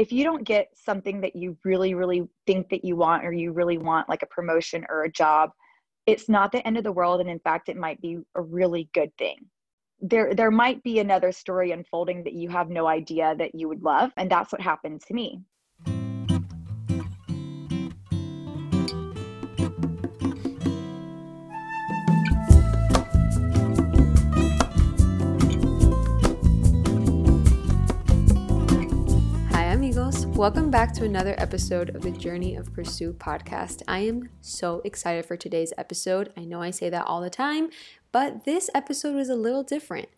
if you don't get something that you really, really think that you want, or you really want like a promotion or a job, it's not the end of the world. And in fact, it might be a really good thing. There, there might be another story unfolding that you have no idea that you would love. And that's what happened to me. Welcome back to another episode of the Journey of Pursuit podcast. I am so excited for today's episode. I know I say that all the time, but this episode was a little different.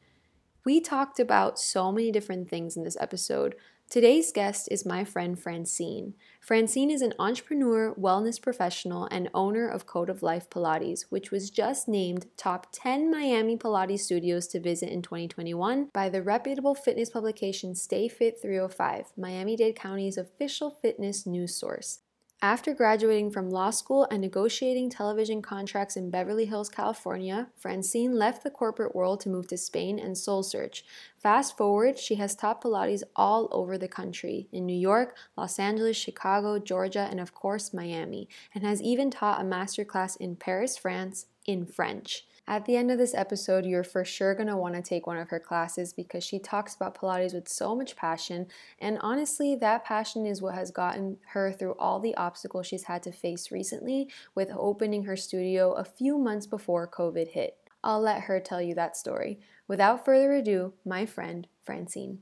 We talked about so many different things in this episode Today's guest is my friend Francine. Francine is an entrepreneur, wellness professional, and owner of Code of Life Pilates, which was just named top 10 Miami Pilates studios to visit in 2021 by the reputable fitness publication Stay Fit 305, Miami Dade County's official fitness news source. After graduating from law school and negotiating television contracts in Beverly Hills, California, Francine left the corporate world to move to Spain and soul search. Fast forward, she has taught Pilates all over the country in New York, Los Angeles, Chicago, Georgia, and of course, Miami, and has even taught a masterclass in Paris, France, in French. At the end of this episode, you're for sure going to want to take one of her classes because she talks about Pilates with so much passion. And honestly, that passion is what has gotten her through all the obstacles she's had to face recently with opening her studio a few months before COVID hit. I'll let her tell you that story. Without further ado, my friend, Francine.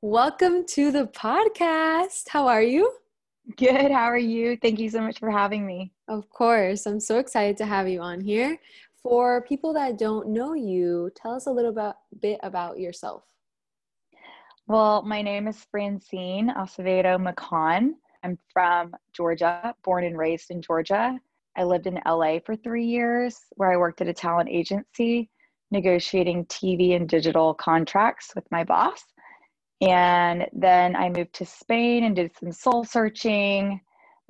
Welcome to the podcast. How are you? Good. How are you? Thank you so much for having me. Of course. I'm so excited to have you on here. For people that don't know you, tell us a little bit about yourself. Well, my name is Francine Acevedo McCon. I'm from Georgia, born and raised in Georgia. I lived in LA for three years, where I worked at a talent agency, negotiating TV and digital contracts with my boss. And then I moved to Spain and did some soul searching.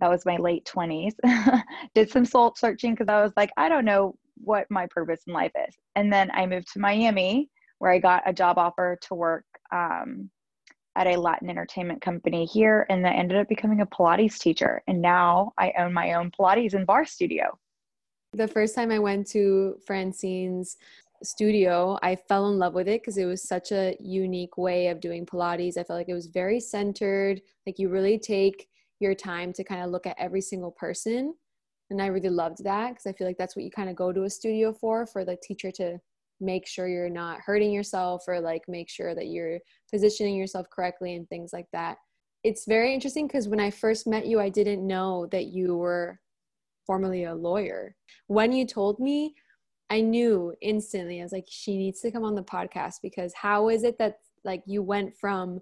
That was my late 20s. did some soul searching because I was like, I don't know what my purpose in life is. And then I moved to Miami where I got a job offer to work um, at a Latin entertainment company here. And I ended up becoming a Pilates teacher. And now I own my own Pilates and Barre studio. The first time I went to Francine's studio, I fell in love with it because it was such a unique way of doing Pilates. I felt like it was very centered. Like you really take your time to kind of look at every single person and i really loved that because i feel like that's what you kind of go to a studio for for the teacher to make sure you're not hurting yourself or like make sure that you're positioning yourself correctly and things like that it's very interesting because when i first met you i didn't know that you were formerly a lawyer when you told me i knew instantly i was like she needs to come on the podcast because how is it that like you went from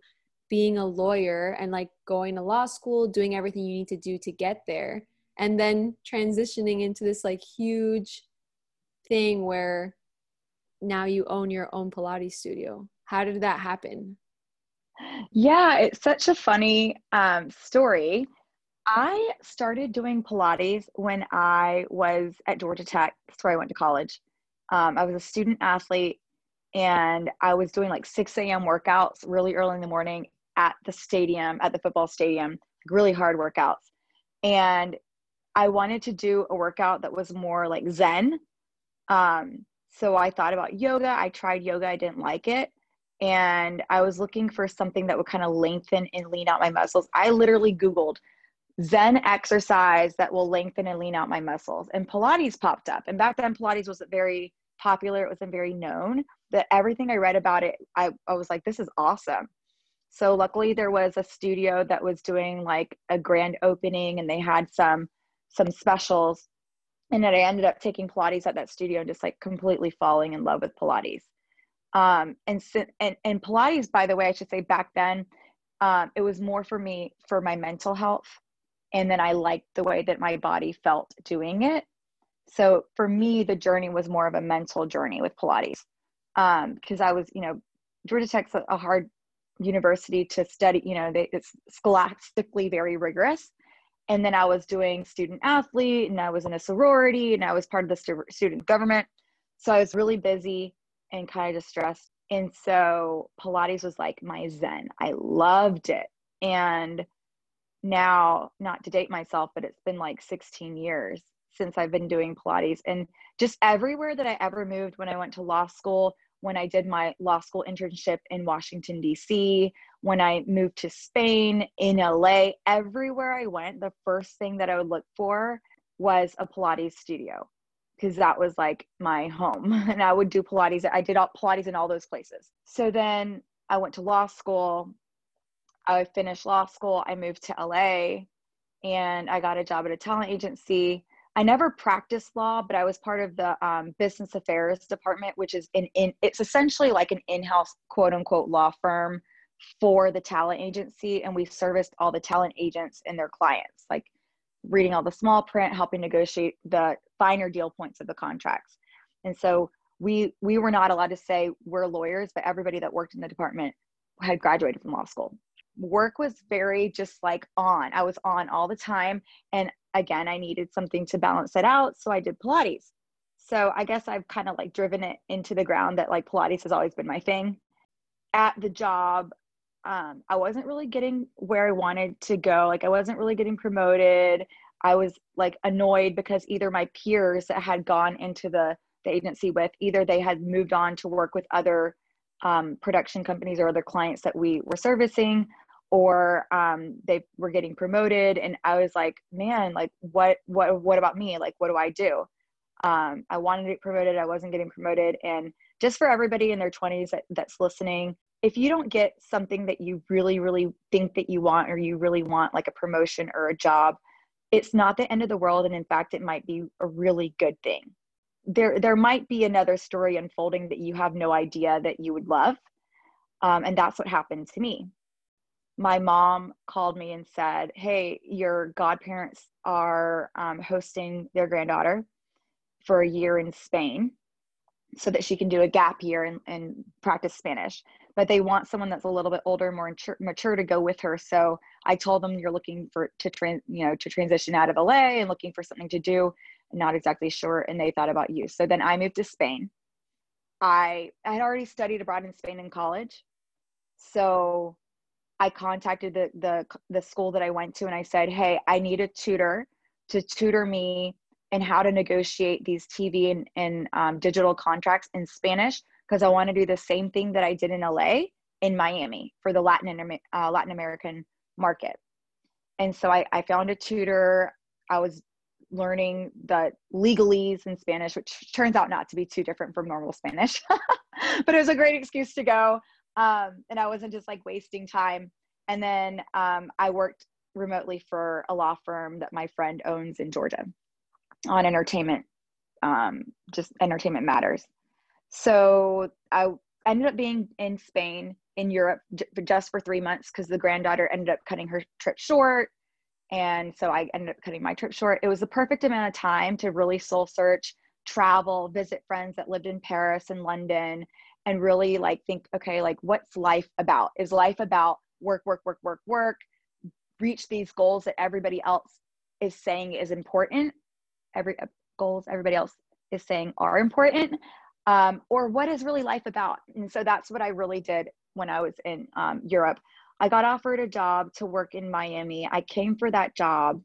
being a lawyer and like going to law school doing everything you need to do to get there and then transitioning into this like huge thing where now you own your own Pilates studio. How did that happen? Yeah, it's such a funny um, story. I started doing Pilates when I was at Georgia Tech. That's where I went to college. Um, I was a student athlete and I was doing like 6 a.m. workouts really early in the morning at the stadium, at the football stadium, really hard workouts. And I wanted to do a workout that was more like Zen. Um, so I thought about yoga. I tried yoga, I didn't like it. And I was looking for something that would kind of lengthen and lean out my muscles. I literally Googled Zen exercise that will lengthen and lean out my muscles. And Pilates popped up. And back then, Pilates wasn't very popular, it wasn't very known. That everything I read about it, I, I was like, this is awesome. So luckily, there was a studio that was doing like a grand opening and they had some some specials and then I ended up taking Pilates at that studio and just like completely falling in love with Pilates. Um, and, and, and Pilates, by the way, I should say back then, um, it was more for me for my mental health. And then I liked the way that my body felt doing it. So for me, the journey was more of a mental journey with Pilates. Um, because I was, you know, Georgia Tech's a, a hard university to study, you know, they, it's scholastically very rigorous and then I was doing student athlete and I was in a sorority and I was part of the student government. So I was really busy and kind of distressed. And so Pilates was like my zen. I loved it. And now, not to date myself, but it's been like 16 years since I've been doing Pilates. And just everywhere that I ever moved when I went to law school, when I did my law school internship in Washington, D.C., when I moved to Spain, in LA, everywhere I went, the first thing that I would look for was a Pilates studio because that was like my home. And I would do Pilates. I did all Pilates in all those places. So then I went to law school. I finished law school. I moved to LA and I got a job at a talent agency. I never practiced law, but I was part of the um, business affairs department, which is in, in it's essentially like an in-house quote unquote law firm for the talent agency, and we serviced all the talent agents and their clients, like reading all the small print, helping negotiate the finer deal points of the contracts. And so we we were not allowed to say we're lawyers, but everybody that worked in the department had graduated from law school. Work was very just like on. I was on all the time, and again, I needed something to balance it out. So I did Pilates. So I guess I've kind of like driven it into the ground that like Pilates has always been my thing. At the job, um, I wasn't really getting where I wanted to go. Like I wasn't really getting promoted. I was like annoyed because either my peers that had gone into the, the agency with, either they had moved on to work with other um, production companies or other clients that we were servicing, or um, they were getting promoted and i was like man like what what what about me? Like what do i do? Um, i wanted to get promoted i wasn't getting promoted and just for everybody in their 20s that, that's listening if you don't get something that you really really think that you want or you really want like a promotion or a job it's not the end of the world and in fact it might be a really good thing. There there might be another story unfolding that you have no idea that you would love um, and that's what happened to me my mom called me and said, Hey, your godparents are um, hosting their granddaughter for a year in Spain so that she can do a gap year and, and practice Spanish. But they want someone that's a little bit older, more mature, mature to go with her. So I told them you're looking for to trans, you know, to transition out of LA and looking for something to do. Not exactly sure, and they thought about you. So then I moved to Spain. I, I had already studied abroad in Spain in college, so I contacted the, the the school that I went to and I said, "Hey, I need a tutor to tutor me in how to negotiate these TV and, and um, digital contracts in Spanish because I want to do the same thing that I did in LA in Miami for the Latin uh, Latin American market." And so I, I found a tutor. I was learning the legalese in Spanish, which turns out not to be too different from normal Spanish, but it was a great excuse to go um, and I wasn't just like wasting time. And then um, I worked remotely for a law firm that my friend owns in Georgia on entertainment, um, just entertainment matters. So I ended up being in Spain, in Europe, j- just for three months because the granddaughter ended up cutting her trip short. And so I ended up cutting my trip short. It was the perfect amount of time to really soul search, travel, visit friends that lived in Paris and London, and really like think okay like what's life about? Is life about work work work work work reach these goals that everybody else is saying is important every uh, goals everybody else is saying are important um, or what is really life about? And so that's what i really did when i was in um, europe. I got offered a job to work in miami. I came for that job.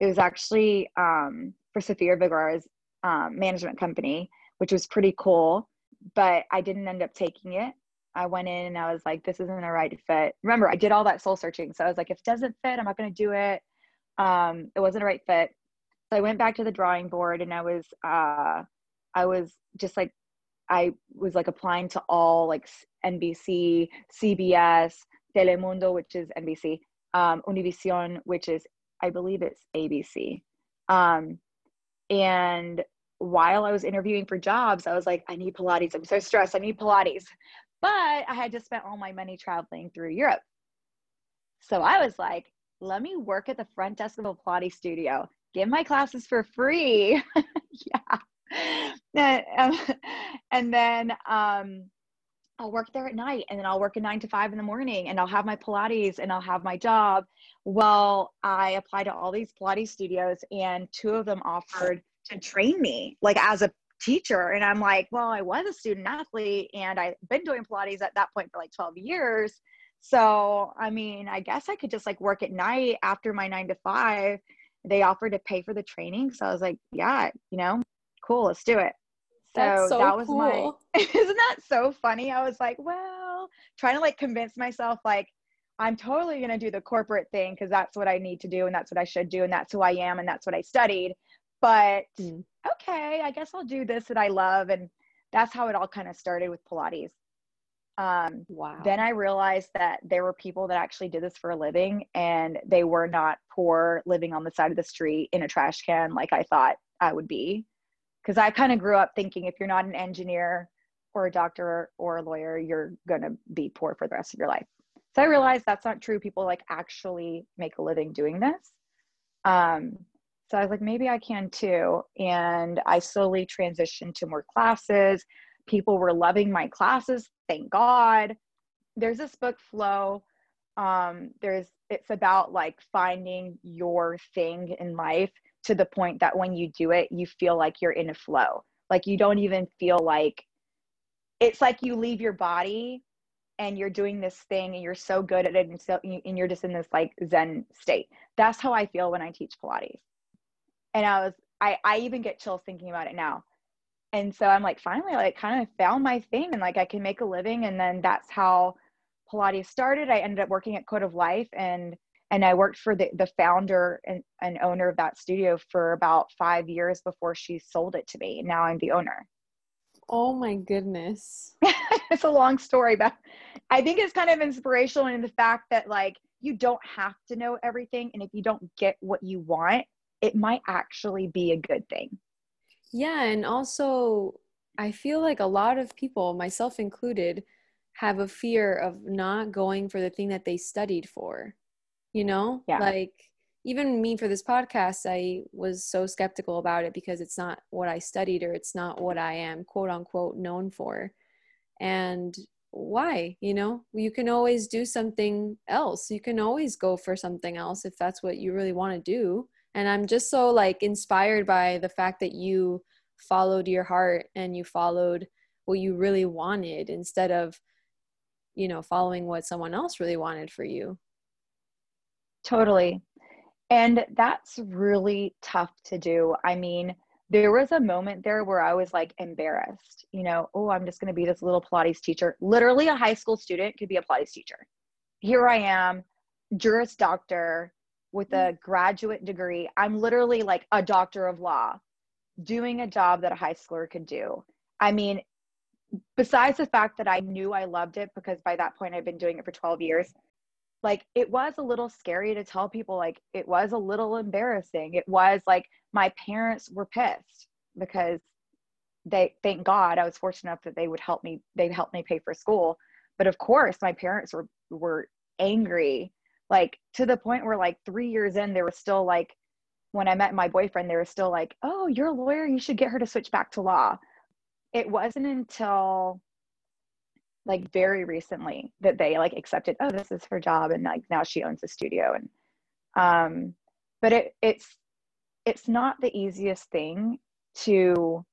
It was actually um, for sofia vergara's um, management company which was pretty cool but I didn't end up taking it. I went in and I was like, this isn't a right fit. Remember, I did all that soul searching. So I was like, if it doesn't fit, I'm not going to do it. Um, it wasn't a right fit. So I went back to the drawing board and I was, uh, I was just like, I was like applying to all like NBC, CBS, Telemundo, which is NBC, um, Univision, which is, I believe it's ABC. Um, and while I was interviewing for jobs, I was like, I need Pilates. I'm so stressed. I need Pilates. But I had just spent all my money traveling through Europe. So I was like, let me work at the front desk of a Pilates studio, give my classes for free. yeah. And, um, and then um, I'll work there at night and then I'll work at nine to five in the morning and I'll have my Pilates and I'll have my job. Well, I applied to all these Pilates studios and two of them offered to train me like as a teacher and i'm like well i was a student athlete and i've been doing pilates at that point for like 12 years So, I mean, I guess I could just like work at night after my nine to five. They offered to pay for the training. So I was like, yeah, you know, cool, let's do it. So, so that was cool. my, isn't that so funny? I was like, well, trying to like convince myself, like, I'm totally going to do the corporate thing because that's what I need to do and that's what I should do and that's who I am and that's what I studied. But mm. okay, I guess I'll do this that I love. And that's how it all kind of started with Pilates. Um, wow. Then I realized that there were people that actually did this for a living and they were not poor living on the side of the street in a trash can like I thought I would be. Because I kind of grew up thinking if you're not an engineer or a doctor or a lawyer, you're going to be poor for the rest of your life. So I realized that's not true. People like actually make a living doing this. Um, so I was like, maybe I can too. And I slowly transitioned to more classes. People were loving my classes. Thank God. There's this book, Flow. Um, there's it's about like finding your thing in life to the point that when you do it, you feel like you're in a flow. Like you don't even feel like it's like you leave your body and you're doing this thing and you're so good at it and, so, and you're just in this like zen state that's how i feel when i teach pilates and I was I I even get chills thinking about it now. And so I'm like finally like kind of found my thing and like I can make a living and then that's how Pilates started. I ended up working at Code of Life and and I worked for the the founder and, and owner of that studio for about 5 years before she sold it to me. And now I'm the owner. Oh my goodness. it's a long story, but I think it's kind of inspirational in the fact that like you don't have to know everything and if you don't get what you want, it might actually be a good thing. Yeah. And also, I feel like a lot of people, myself included, have a fear of not going for the thing that they studied for. You know? Yeah. Like, even me for this podcast, I was so skeptical about it because it's not what I studied or it's not what I am, quote unquote, known for. And why? You know, you can always do something else. You can always go for something else if that's what you really want to do and i'm just so like inspired by the fact that you followed your heart and you followed what you really wanted instead of you know following what someone else really wanted for you. Totally. And that's really tough to do. I mean there was a moment there where i was like embarrassed you know oh i'm just going to be this little pilates teacher. Literally a high school student could be a pilates teacher. Here i am juris doctor with a mm. graduate degree. I'm literally like a doctor of law doing a job that a high schooler could do. I mean, besides the fact that I knew I loved it because by that point I've been doing it for 12 years, like it was a little scary to tell people, like it was a little embarrassing. It was like my parents were pissed because they, thank God, I was fortunate enough that they would help me, they'd help me pay for school. But of course, my parents were, were angry like to the point where like three years in, they were still like, when I met my boyfriend, they were still like, oh, you're a lawyer. You should get her to switch back to law. It wasn't until like very recently that they like accepted, oh, this is her job. And like now she owns a studio. And, um, but it, it's, it's not the easiest thing to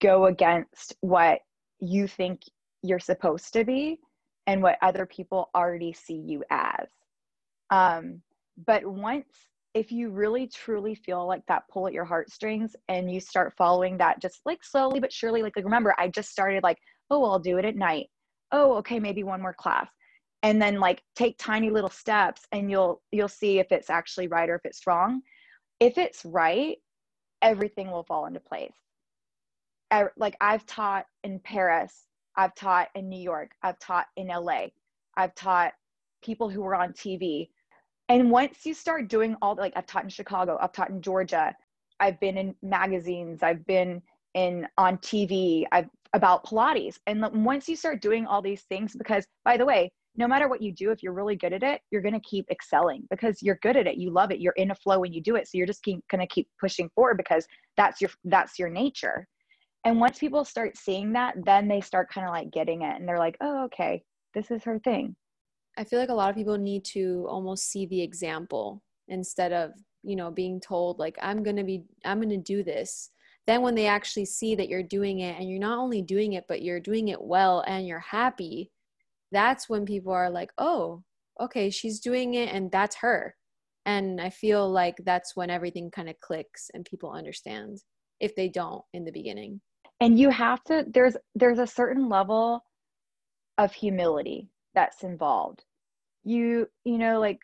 go against what you think you're supposed to be and what other people already see you as. Um, but once, if you really truly feel like that pull at your heartstrings and you start following that just like slowly but surely, like, like remember, I just started like, oh, I'll do it at night. Oh, okay, maybe one more class. And then like take tiny little steps and you'll you'll see if it's actually right or if it's wrong. If it's right, everything will fall into place. I, like I've taught in Paris, I've taught in New York, I've taught in LA, I've taught people who were on TV. And once you start doing all like I've taught in Chicago, I've taught in Georgia, I've been in magazines, I've been in on TV, I've about Pilates. And once you start doing all these things, because by the way, no matter what you do, if you're really good at it, you're going to keep excelling because you're good at it. You love it. You're in a flow when you do it. So you're just going to keep pushing forward because that's your, that's your nature. And once people start seeing that, then they start kind of like getting it and they're like, oh, okay, this is her thing. I feel like a lot of people need to almost see the example instead of, you know, being told like I'm going to be I'm going to do this. Then when they actually see that you're doing it and you're not only doing it but you're doing it well and you're happy, that's when people are like, oh, okay, she's doing it and that's her. And I feel like that's when everything kind of clicks and people understand if they don't in the beginning. And you have to there's there's a certain level of humility that's involved. You you know like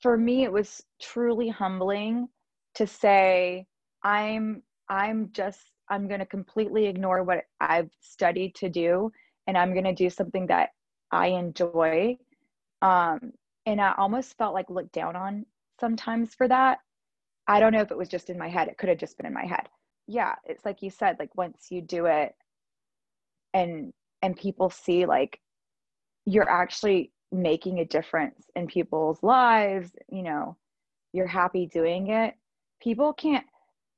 for me it was truly humbling to say I'm I'm just I'm going to completely ignore what I've studied to do and I'm going to do something that I enjoy. Um, and I almost felt like looked down on sometimes for that. I don't know if it was just in my head. It could have just been in my head. Yeah, it's like you said, like once you do it and and people see like you're actually making a difference in people's lives, you know, you're happy doing it. People can't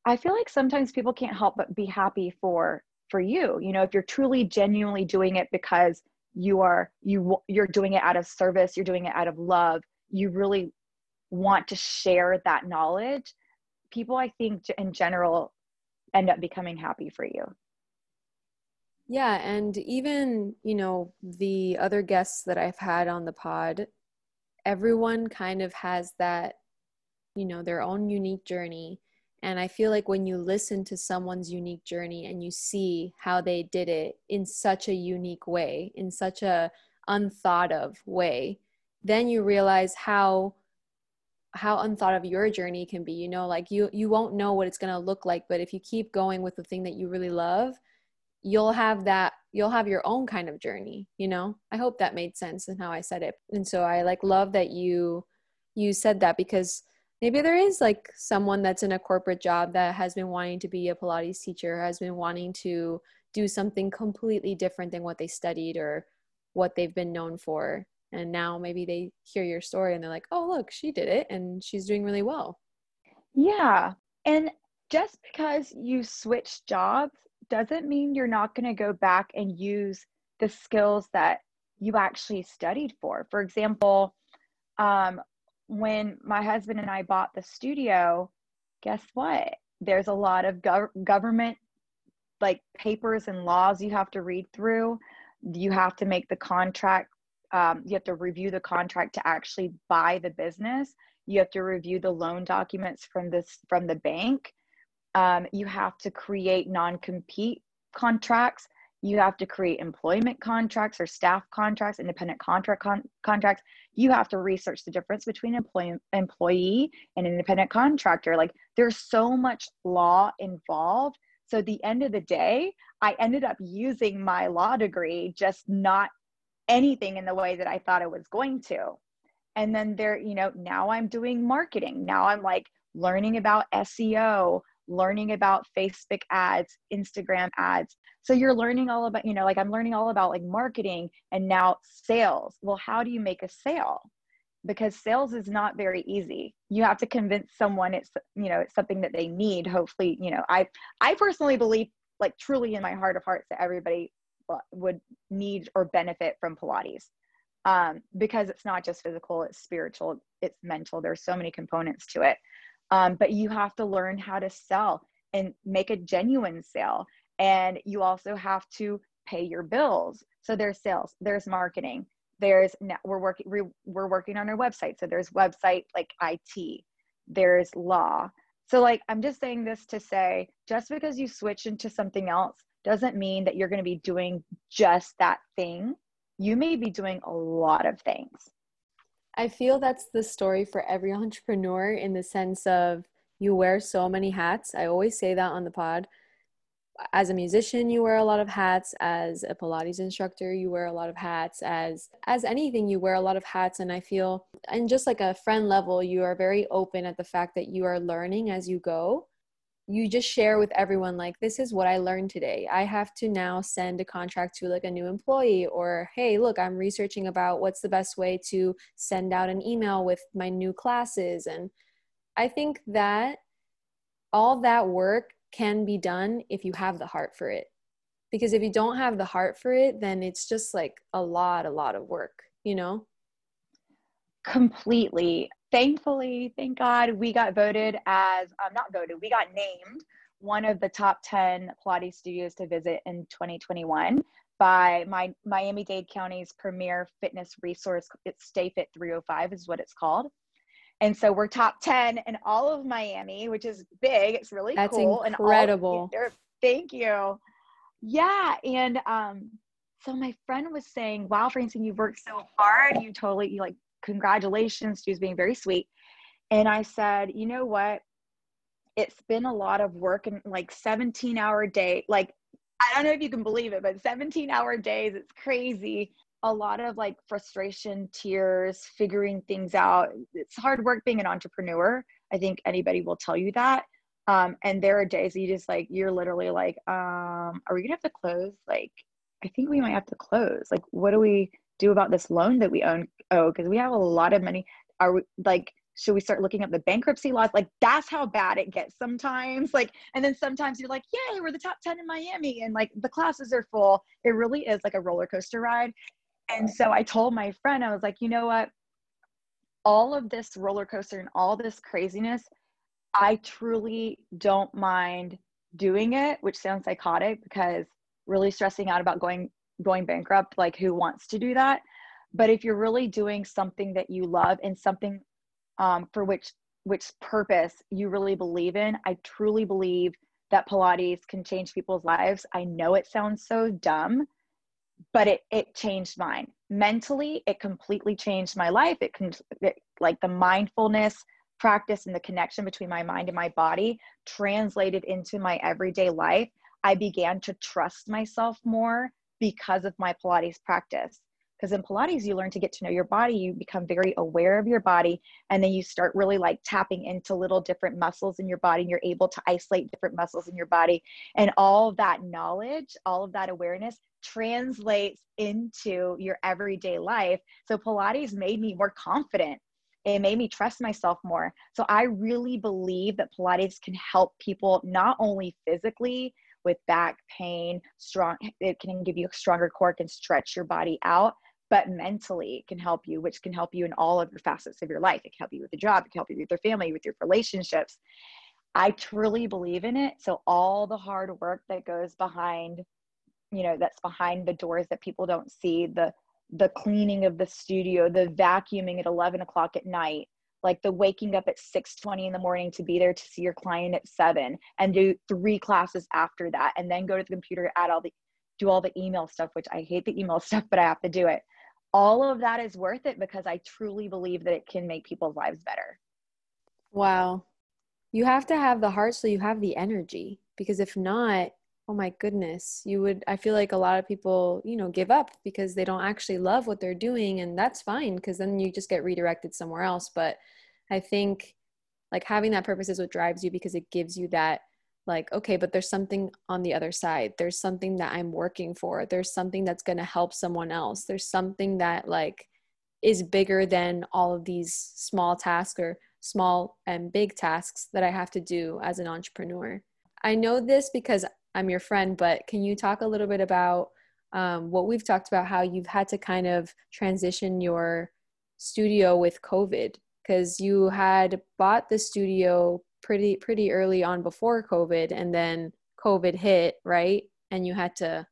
I feel like sometimes people can't help but be happy for for you. You know, if you're truly genuinely doing it because you are you you're doing it out of service, you're doing it out of love, you really want to share that knowledge, people I think in general end up becoming happy for you. Yeah, and even, you know, the other guests that I've had on the pod, everyone kind of has that, you know, their own unique journey and I feel like when you listen to someone's unique journey and you see how they did it in such a unique way, in such a unthought of way, then you realize how how unthought of your journey can be. You know, like you you won't know what it's going to look like, but if you keep going with the thing that you really love, you'll have that you'll have your own kind of journey, you know? I hope that made sense in how I said it. And so I like love that you you said that because maybe there is like someone that's in a corporate job that has been wanting to be a Pilates teacher, has been wanting to do something completely different than what they studied or what they've been known for. And now maybe they hear your story and they're like, oh, look, she did it and she's doing really well. Yeah. And just because you switch jobs doesn't mean you're not going to go back and use the skills that you actually studied for. For example, um, when my husband and I bought the studio, guess what? There's a lot of gov- government like papers and laws you have to read through. You have to make the contract, um, you have to review the contract to actually buy the business. You have to review the loan documents from this from the bank. Um, you have to create non-compete contracts you have to create employment contracts or staff contracts, independent contract con- contracts. You have to research the difference between employee employee and independent contractor. Like there's so much law involved. So at the end of the day, I ended up using my law degree, just not anything in the way that I thought I was going to. And then there, you know, now I'm doing marketing. Now I'm like learning about SEO, learning about Facebook ads, Instagram ads. So you're learning all about, you know, like I'm learning all about like marketing and now sales. Well, how do you make a sale? Because sales is not very easy. You have to convince someone it's, you know, it's something that they need. Hopefully, you know, I I personally believe like truly in my heart of hearts that everybody would need or benefit from Pilates. Um, because it's not just physical, it's spiritual, it's mental. There's so many components to it. Um, but you have to learn how to sell and make a genuine sale. And you also have to pay your bills. So there's sales, there's marketing, there's we're working we're working on our website. So there's website like IT, there's law. So like I'm just saying this to say, just because you switch into something else doesn't mean that you're going to be doing just that thing. You may be doing a lot of things. I feel that's the story for every entrepreneur in the sense of you wear so many hats. I always say that on the pod. As a musician, you wear a lot of hats. As a Pilates instructor, you wear a lot of hats. As as anything, you wear a lot of hats. And I feel, and just like a friend level, you are very open at the fact that you are learning as you go you just share with everyone like this is what i learned today. I have to now send a contract to like a new employee or hey look i'm researching about what's the best way to send out an email with my new classes. And i think that all that work can be done if you have the heart for it. Because if you don't have the heart for it then it's just like a lot a lot of work you know? Completely thankfully, thank God, we got voted as um, not voted, we got named one of the top 10 Pilates studios to visit in 2021 by my Miami-Dade County's premier fitness resource. It's Stay Fit 305 is what it's called. And so we're top 10 in all of Miami, which is big. It's really That's cool. incredible. And all, thank you. Yeah. And um, so my friend was saying, wow, Francine, you've worked so hard. You totally, you like, congratulations. She was being very sweet. And I said, you know what? It's been a lot of work and like 17 hour day. Like, I don't know if you can believe it, but 17 hour days, it's crazy a lot of like frustration, tears, figuring things out. It's hard work being an entrepreneur. I think anybody will tell you that. Um, and there are days that you just like, you're literally like, um, are we gonna have to close? Like, I think we might have to close. Like, what do we do about this loan that we own? Oh, because we have a lot of money. Are we like, should we start looking up the bankruptcy laws? Like, that's how bad it gets sometimes. Like, and then sometimes you're like, yay, we're the top 10 in Miami, and like the classes are full. It really is like a roller coaster ride. And so I told my friend, I was like, you know what? All of this roller coaster and all this craziness, I truly don't mind doing it, which sounds psychotic because really stressing out about going going bankrupt, like who wants to do that? But if you're really doing something that you love and something um, for which which purpose you really believe in, I truly believe that Pilates can change people's lives. I know it sounds so dumb, but it it changed mine mentally it completely changed my life it can it, like the mindfulness practice and the connection between my mind and my body translated into my everyday life i began to trust myself more because of my pilates practice. Because in pilates you learn to get to know your body you become very aware of your body and then you start really like tapping into little different muscles in your body and you're able to isolate different muscles in your body. And all that knowledge all of that awareness translates into your everyday life. So pilates made me more confident. It made me trust myself more. So i really believe that pilates can help people not only physically with back pain strong it can give you a stronger core can stretch your body out but mentally it can help you which can help you in all of your facets of your life. It can help you with the job it can help you with your family with your relationships. I truly believe in it. So all the hard work that goes behind you know that's behind the doors that people don't see the the cleaning of the studio the vacuuming at 11 o'clock at night like the waking up at 6:20 in the morning to be there to see your client at 7 and do three classes after that and then go to the computer add all the do all the email stuff which I hate the email stuff but I have to do it all of that is worth it because I truly believe that it can make people's lives better. Wow. You have to have the heart so you have the energy because if not, oh my goodness, you would I feel like a lot of people, you know, give up because they don't actually love what they're doing and that's fine because then you just get redirected somewhere else, but I think like having that purpose is what drives you because it gives you that like okay but there's something on the other side. There's something that i'm working for. There's something that's going to help someone else. There's something that like is bigger than all of these small tasks or small and big tasks that i have to do as an entrepreneur. I know this because i'm your friend but can you talk a little bit about um, what we've talked about how you've had to kind of transition your studio with covid? Because you had bought the studio pretty pretty early on before covid and then covid hit right? And you had to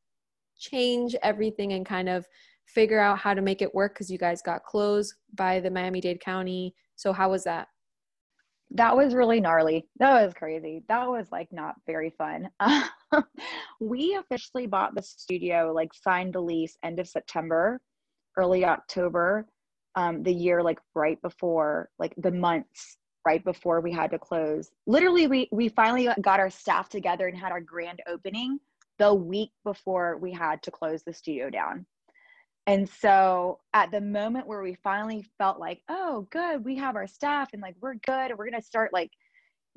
change everything and kind of figure out how to make it work because you guys got closed by the miami-dade county. So how was that? That was really gnarly. That was crazy. That was like not very fun we officially bought the studio like signed the lease end of september early october um, the year like right before like the months right before we had to close. Literally, we we finally got our staff together and had our grand opening the week before we had to close the studio down. And so at the moment where we finally felt like, oh, good, we have our staff and like we're good, we're gonna start like,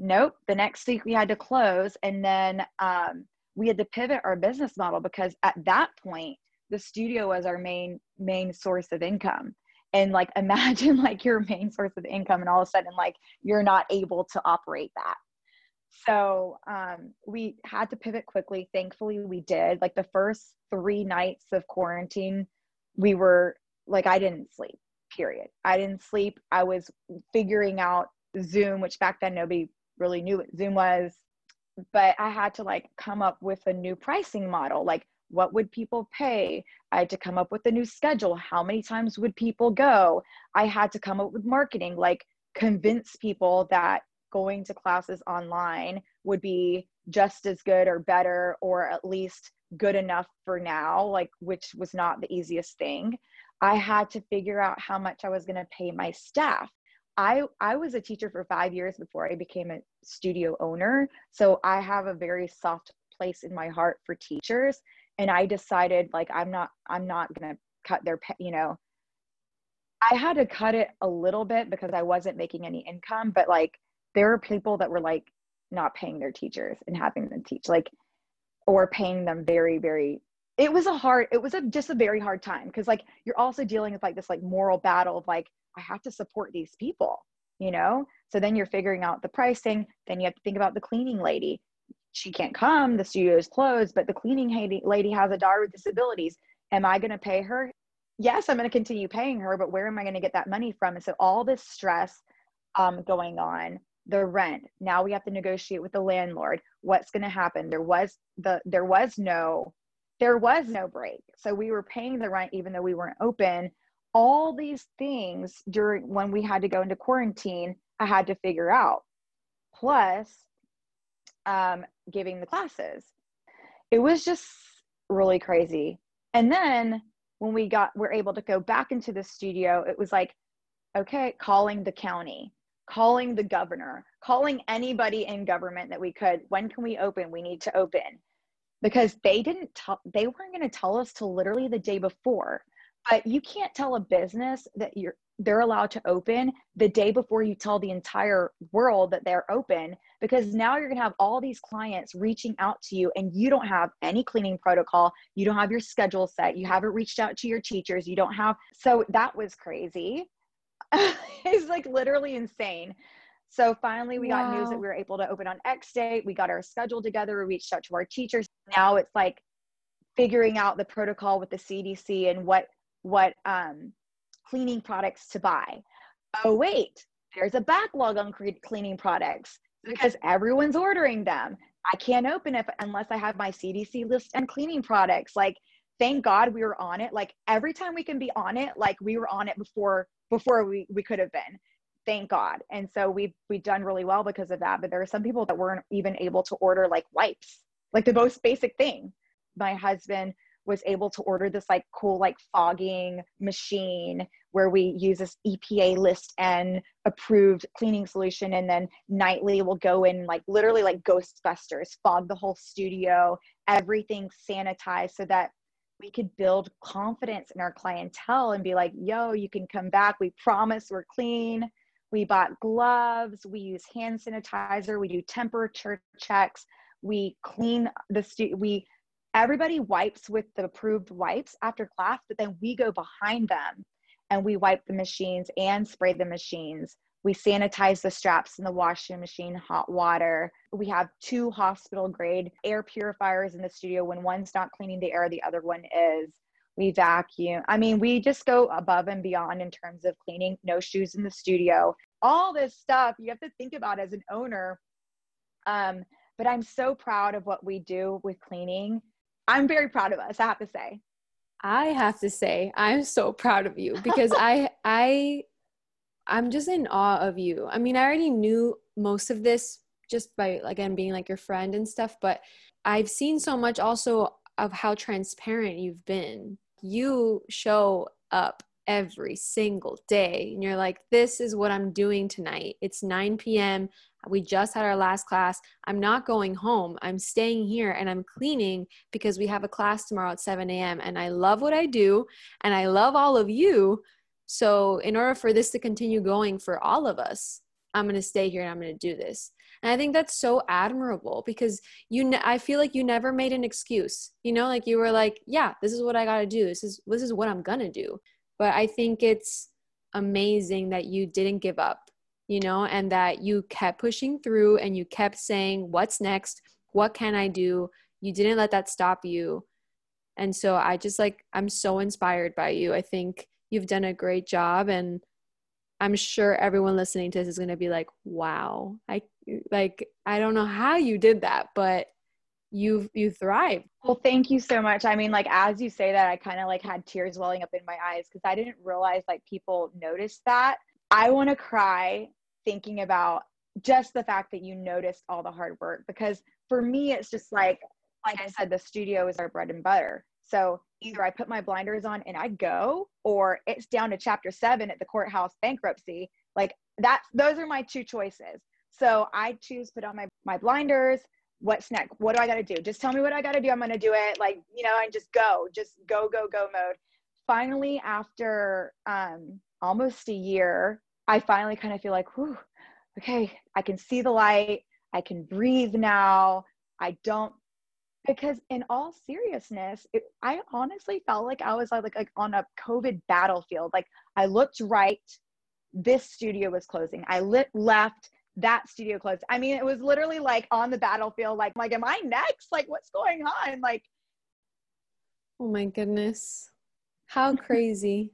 nope. The next week we had to close, and then um, we had to pivot our business model because at that point the studio was our main main source of income. And like imagine like your main source of income and all of a sudden like you're not able to operate that. So um, we had to pivot quickly. Thankfully we did. Like the first three nights of quarantine we were like i didn't sleep period. I didn't sleep. I was figuring out zoom which back then nobody really knew what zoom was but i had to like come up with a new pricing model. Like what would people pay? I had to come up with a new schedule. How many times would people go? I had to come up with marketing like convince people that going to classes online would be just as good or better or at least good enough for now like which was not the easiest thing. I had to figure out how much i was going to pay my staff i i was a teacher for 5 years before i became a studio owner. So i have a very soft place in my heart for teachers. And i decided like i'm not i'm not going to cut their pay, you know. I had to cut it a little bit because i wasn't making any income but like there are people that were like not paying their teachers and having them teach like or paying them very very it was a hard it was a just a very hard time because like you're also dealing with like this like moral battle of like i have to support these people you know? So then you're figuring out the pricing then you have to think about the cleaning lady. She can't come the studio is closed but the cleaning lady has a daughter with disabilities. Am i going to pay her? Yes i'm going to continue paying her but where am i going to get that money from? And so all this stress um, going on the rent. Now we have to negotiate with the landlord. What's going to happen? There was the there was no there was no break. So we were paying the rent even though we weren't open all these things during when we had to go into quarantine i had to figure out plus um, giving the classes it was just really crazy and then when we got we're able to go back into the studio it was like okay calling the county calling the governor, calling anybody in government that we could. When can we open? We need to open. Because they didn't tell, they weren't going to tell us till literally the day before. But you can't tell a business that you're they're allowed to open the day before you tell the entire world that they're open because now you're going to have all these clients reaching out to you and you don't have any cleaning protocol you don't have your schedule set you haven't reached out to your teachers you don't have so that was crazy it's like literally insane. So finally, we wow. got news that we were able to open on X date. We got our schedule together. We reached out to our teachers. Now it's like figuring out the protocol with the CDC and what what um, cleaning products to buy. Oh wait, there's a backlog on cleaning products because everyone's ordering them. I can't open it unless I have my CDC list and cleaning products. Like, thank God we were on it. Like every time we can be on it, like we were on it before before we, we could have been thank god and so we've we've done really well because of that but there are some people that weren't even able to order like wipes like the most basic thing my husband was able to order this like cool like fogging machine where we use this EPA list and approved cleaning solution and then nightly we'll go in like literally like ghostbusters fog the whole studio everything sanitized so that we could build confidence in our clientele and be like, yo, you can come back. We promise we're clean. We bought gloves. We use hand sanitizer. We do temperature checks. We clean the stu- we everybody wipes with the approved wipes after class, but then we go behind them and we wipe the machines and spray the machines we sanitize the straps in the washing machine, hot water. We have two hospital grade air purifiers in the studio. When one's not cleaning the air, the other one is. We vacuum. I mean, we just go above and beyond in terms of cleaning, no shoes in the studio, all this stuff you have to think about as an owner. Um, but I'm so proud of what we do with cleaning. I'm very proud of us, I have to say. I have to say, I'm so proud of you because I I I'm just in awe of you. I mean, I already knew most of this just by again being like your friend and stuff, but I've seen so much also of how transparent you've been. You show up every single day and you're like, this is what I'm doing tonight. It's 9 p.m. We just had our last class. I'm not going home. I'm staying here and I'm cleaning because we have a class tomorrow at 7 a.m. And I love what I do and I love all of you. So, in order for this to continue going for all of us, I'm going to stay here and I'm going to do this. And I think that's so admirable because you ne- I feel like you never made an excuse. You know, like you were like, yeah, this is what I got to do. This is this is what I'm going to do. But I think it's amazing that you didn't give up, you know, and that you kept pushing through and you kept saying, what's next? What can I do? You didn't let that stop you. And so I just like I'm so inspired by you. I think you've done a great job and i'm sure everyone listening to this is going to be like wow i like i don't know how you did that but you've you thrive. Well, thank you so much. I mean, like as you say that, I kind of like had tears welling up in my eyes because I didn't realize like people noticed that. I want to cry thinking about just the fact that you noticed all the hard work because for me it's just like like I said the studio is our bread and butter. So either I put my blinders on and I go or it's down to chapter 7 at the courthouse bankruptcy. Like that's those are my two choices. So I choose put on my my blinders, what's next? What do I got to do? Just tell me what I got to do. I'm going to do it. Like, you know, and just go, just go, go, go mode. Finally, after um, almost a year, I finally kind of feel like, whew, okay, I can see the light. I can breathe now. I don't, because in all seriousness, it, I honestly felt like I was uh, like, like on a COVID battlefield. Like I looked right, this studio was closing. I lit left, that studio closed. I mean, it was literally like on the battlefield, like, like, am I next? Like, what's going on? Like, oh my goodness. How crazy.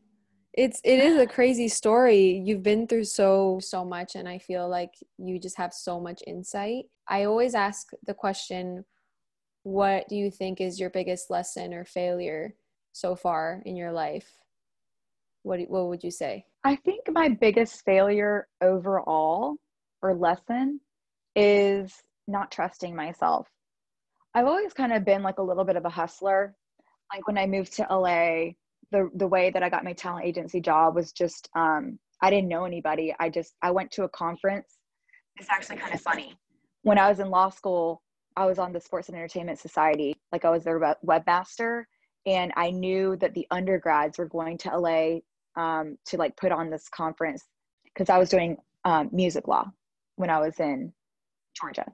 It's it is a crazy story. You've been through so so much and I feel like you just have so much insight. I always ask the question, what do you think is your biggest lesson or failure so far in your life? What what would you say? I think my biggest failure overall or lesson is not trusting myself. I've always kind of been like a little bit of a hustler. Like when I moved to LA, the the way that I got my talent agency job was just um, I didn't know anybody. I just I went to a conference. It's actually kind of funny. When I was in law school, I was on the Sports and Entertainment Society. Like I was their webmaster, and I knew that the undergrads were going to LA um, to like put on this conference because I was doing um, music law when I was in Georgia.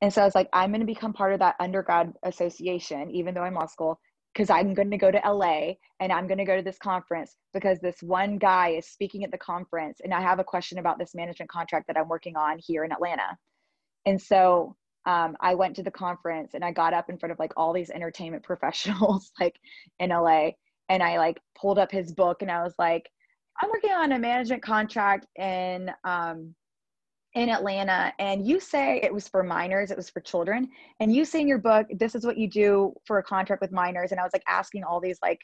And so I was like, I'm going to become part of that undergrad association, even though I'm law school, because I'm going to go to LA and I'm going to go to this conference because this one guy is speaking at the conference. And I have a question about this management contract that I'm working on here in Atlanta. And so um, I went to the conference and I got up in front of like all these entertainment professionals, like in LA. And I like pulled up his book and I was like, I'm working on a management contract in um, in Atlanta and you say it was for minors, it was for children, and you say in your book, this is what you do for a contract with minors. And I was like asking all these like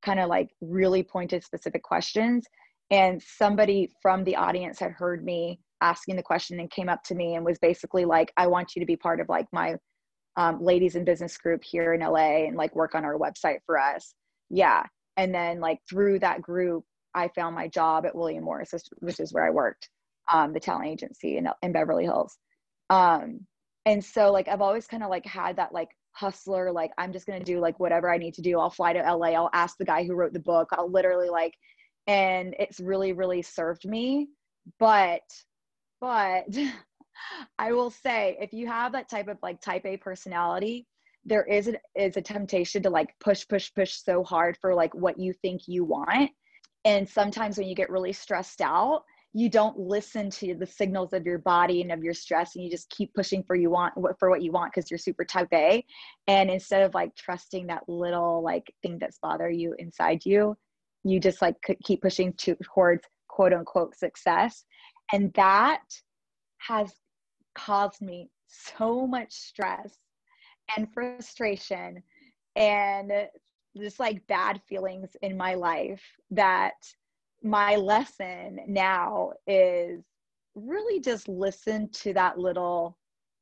kind of like really pointed specific questions. And somebody from the audience had heard me asking the question and came up to me and was basically like, I want you to be part of like my um, ladies in business group here in LA and like work on our website for us. Yeah. And then like through that group, I found my job at William Morris, which is where I worked um, the talent agency in, in Beverly Hills. Um, and so like I've always kind of like had that like hustler, like I'm just gonna do like whatever I need to do. I'll fly to LA. I'll ask the guy who wrote the book. I'll literally like, and it's really really served me. But but I will say if you have that type of like type A personality, there is a, is a temptation to like push push push so hard for like what you think you want. And sometimes when you get really stressed out, you don't listen to the signals of your body and of your stress and you just keep pushing for you want for what you want because you're super type a. And instead of like trusting that little like thing that's bother you inside you you just like keep pushing to, towards quote unquote success. And that has caused me so much stress and frustration and just like bad feelings in my life that my lesson now is really just listen to that little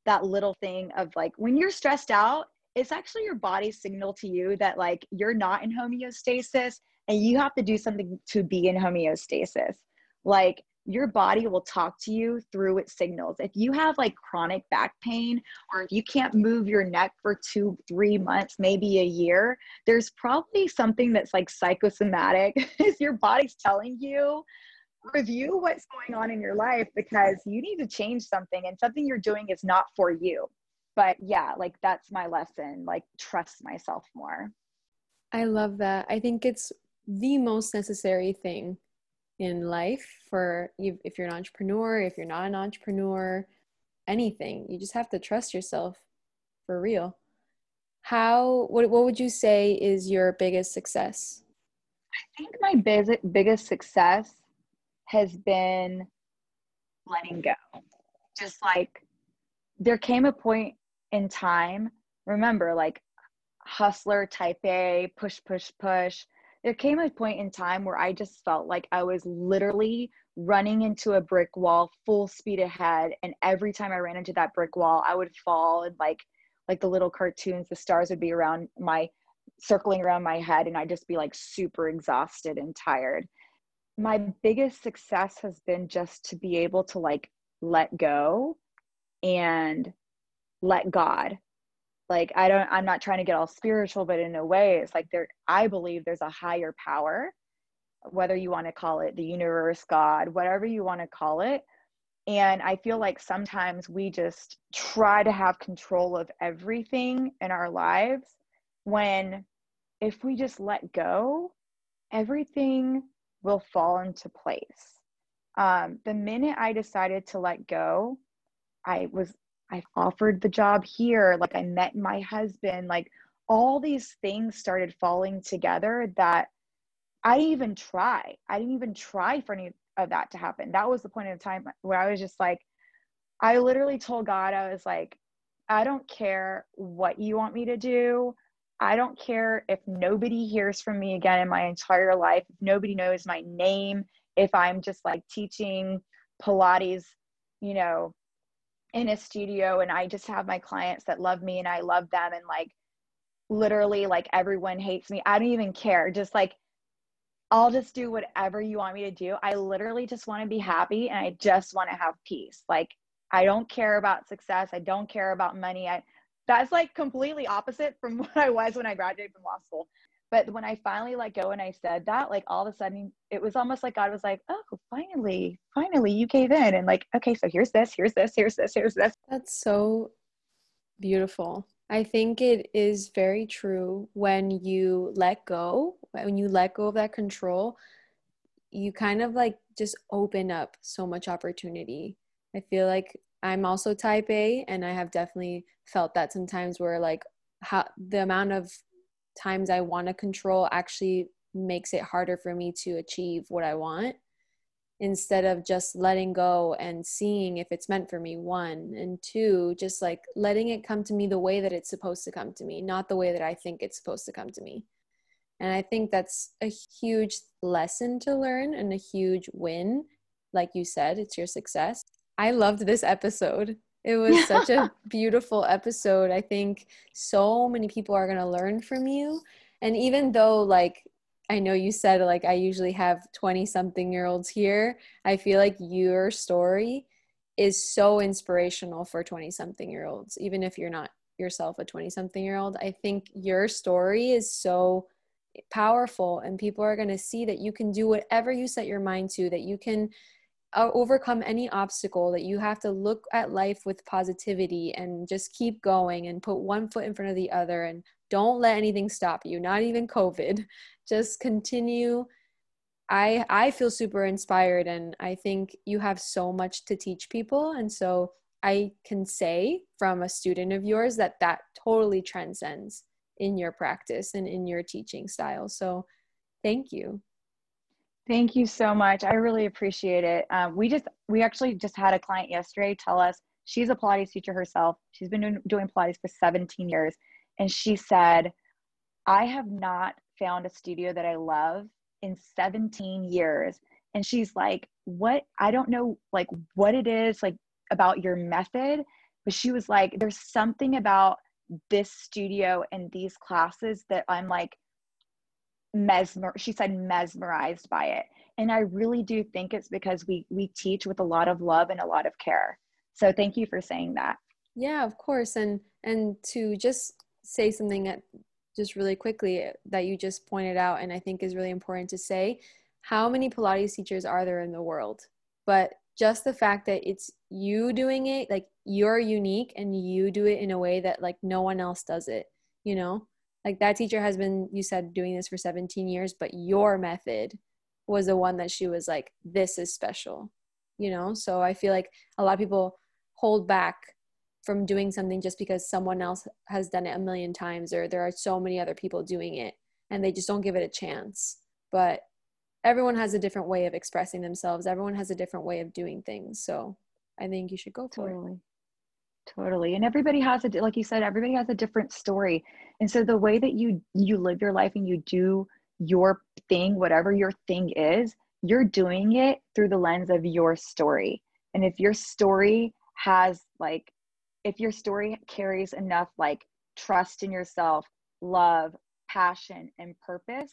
that little thing of like when you're stressed out it's actually your body's signal to you that like you're not in homeostasis and you have to do something to be in homeostasis. Like your body will talk to you through its signals. If you have like chronic back pain, or if you can't move your neck for two, three months, maybe a year, there's probably something that's like psychosomatic. Is your body's telling you, review what's going on in your life because you need to change something and something you're doing is not for you. But yeah, like that's my lesson, like trust myself more. I love that. I think it's the most necessary thing in life for you if you're an entrepreneur if you're not an entrepreneur anything. You just have to trust yourself for real. How what, what would you say is your biggest success? I think my biggest biggest success has been letting go. Just like there came a point in time remember like hustler type A, push, push, push. There came a point in time where I just felt like I was literally running into a brick wall full speed ahead. And every time I ran into that brick wall, I would fall and like like the little cartoons, the stars would be around my circling around my head and I'd just be like super exhausted and tired. My biggest success has been just to be able to like let go and let God. Like I don't I'm not trying to get all spiritual but in a way it's like there I believe there's a higher power whether you want to call it the universe, God, whatever you want to call it. And I feel like sometimes we just try to have control of everything in our lives when if we just let go, everything will fall into place. Um, the minute I decided to let go, I was I offered the job here, like I met my husband, like all these things started falling together that I didn't even try. I didn't even try for any of that to happen. That was the point in time where I was just like, I literally told God, I was like, I don't care what you want me to do. I don't care if nobody hears from me again in my entire life, if nobody knows my name, if I'm just like teaching Pilates, you know, in a studio and I just have my clients that love me and I love them and like literally like everyone hates me. I don't even care. Just like I'll just do whatever you want me to do. I literally just want to be happy and I just want to have peace. Like I don't care about success. I don't care about money. I that's like completely opposite from what I was when I graduated from law school. But when I finally let go and I said that, like all of a sudden it was almost like God was like, Oh, finally, finally you gave in and like, okay, so here's this, here's this, here's this, here's this. That's so beautiful. I think it is very true when you let go, when you let go of that control, you kind of like just open up so much opportunity. I feel like I'm also type A and I have definitely felt that sometimes where like how the amount of times I want to control actually makes it harder for me to achieve what I want instead of just letting go and seeing if it's meant for me one. And two just like letting it come to me the way that it's supposed to come to me not the way that i think it's supposed to come to me. And i think that's a huge lesson to learn and a huge win. Like you said it's your success. I loved this episode it was such a beautiful episode i think so many people are going to learn from you and even though like I know you said like I usually have 20 something year olds here. I feel like your story is so inspirational for 20 something year olds, even if you're not yourself a 20 something year old. I think your story is so powerful, and people are going to see that you can do whatever you set your mind to, that you can Uh, overcome any obstacle, that you have to look at life with positivity and just keep going and put one foot in front of the other and don't let anything stop you, not even COVID. Just continue. I I feel super inspired and I think you have so much to teach people and so I can say from a student of yours that that totally transcends in your practice and in your teaching style. So thank you. Thank you so much. I really appreciate it. Um, we just we actually just had a client yesterday tell us she's a Pilates teacher herself. She's been doing, doing Pilates for 17 years, and she said, I have not found a studio that I love in 17 years. And she's like, What? I don't know, like, what it is, like, about your method. But she was like, There's something about this studio and these classes that I'm like, mesmer she said mesmerized by it and i really do think it's because we we teach with a lot of love and a lot of care so thank you for saying that yeah of course and and to just say something that just really quickly eh, that you just pointed out and I think is really important to say. How many Pilates teachers are there in the world? But just the fact that it's you doing it, like you're unique and you do it in a way that like no one else does it, you know? Like that teacher has been, you said, doing this for 17 years, but your method was the one that she was like, this is special, you know? So I feel like a lot of people hold back from doing something just because someone else has done it a million times or there are so many other people doing it and they just don't give it a chance. But everyone has a different way of expressing themselves. Everyone has a different way of doing things. So I think you should go for totally. it. Totally. And everybody has a like you said everybody has a different story. And so the way that you you live your life and you do your thing whatever your thing is, you're doing it through the lens of your story. And if your story has like if your story carries enough like trust in yourself, love, passion and purpose,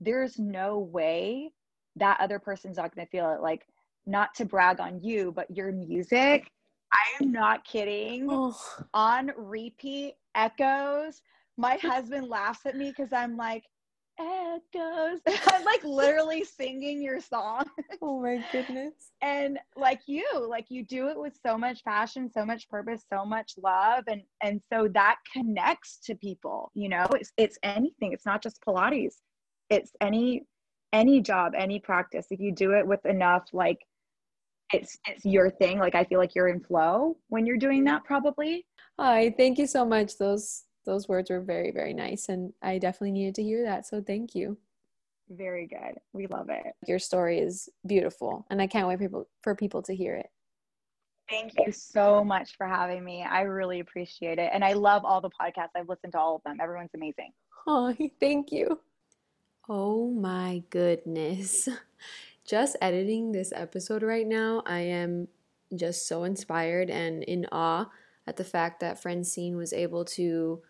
there's no way that other person's not going to feel it like not to brag on you, but your music I am not kidding. Oh. On repeat echoes. My husband laughs at me because I'm like, echoes. I'm like literally singing your song. Oh my goodness. and like you, like you do it with so much passion, so much purpose, so much love. And and so that connects to people, you know, it's it's anything. It's not just Pilates. It's any any job, any practice. If you do it with enough like it's it's your thing. Like i feel like you're in flow when you're doing that probably. Hi thank you so much. Those those words were very very nice and i definitely needed to hear that so thank you. Very good. We love it. Your story is beautiful and i can't wait for people for people to hear it. Thank you so much for having me. I really appreciate it and i love all the podcasts. I've listened to all of them. Everyone's amazing. Oh thank you. Oh my goodness just editing this episode right now, I am just so inspired and in awe at the fact that Francine was able to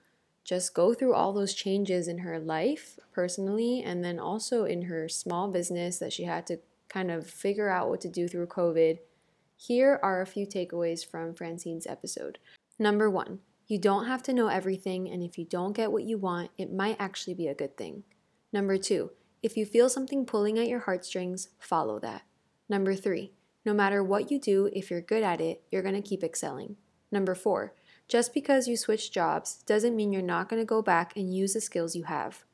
just go through all those changes in her life personally and then also in her small business that she had to kind of figure out what to do through COVID. Here are a few takeaways from Francine's episode. Number one, you don't have to know everything, and if you don't get what you want, it might actually be a good thing. Number two, if you feel something pulling at your heartstrings, follow that. Number three, no matter what you do, if you're good at it, you're going to keep excelling. Number four, just because you switch jobs doesn't mean you're not going to go back and use the skills you have.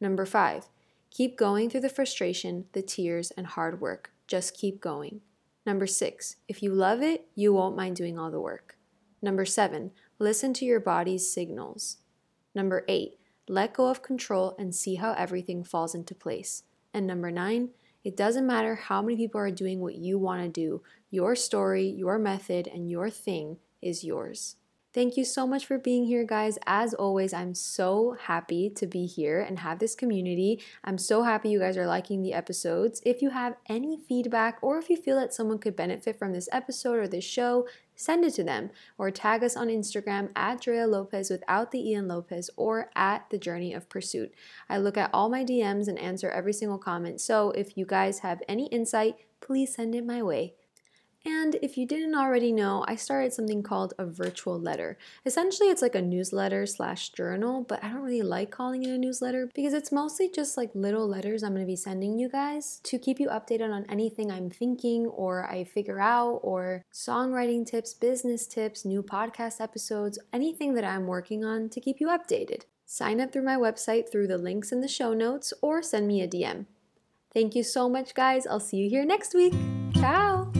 Number five, keep going through the frustration, the tears, and hard work. Just keep going. Number six, if you love it, you won't mind doing all the work. Number seven, listen to your body's signals. Number eight, let go of control and see how everything falls into place. And number nine, it doesn't matter how many people are doing what you want to do, your story, your method, and your thing is yours. Thank you so much for being here, guys. As always, I'm so happy to be here and have this community. I'm so happy you guys are liking the episodes. If you have any feedback or if you feel that someone could benefit from this episode or this show, send it to them or tag us on Instagram at Drea Lopez without the Ian Lopez or at The Journey of Pursuit. I look at all my DMs and answer every single comment. So if you guys have any insight, please send it my way. And if you didn't already know, I started something called a virtual letter. Essentially, it's like a newsletter slash journal, but I don't really like calling it a newsletter because it's mostly just like little letters I'm to be sending you guys to keep you updated on anything I'm thinking or I figure out, or songwriting tips, business tips, new podcast episodes, anything that I'm working on to keep you updated. Sign up through my website through the links in the show notes or send me a DM. Thank you so much, guys. I'll see you here next week. Ciao.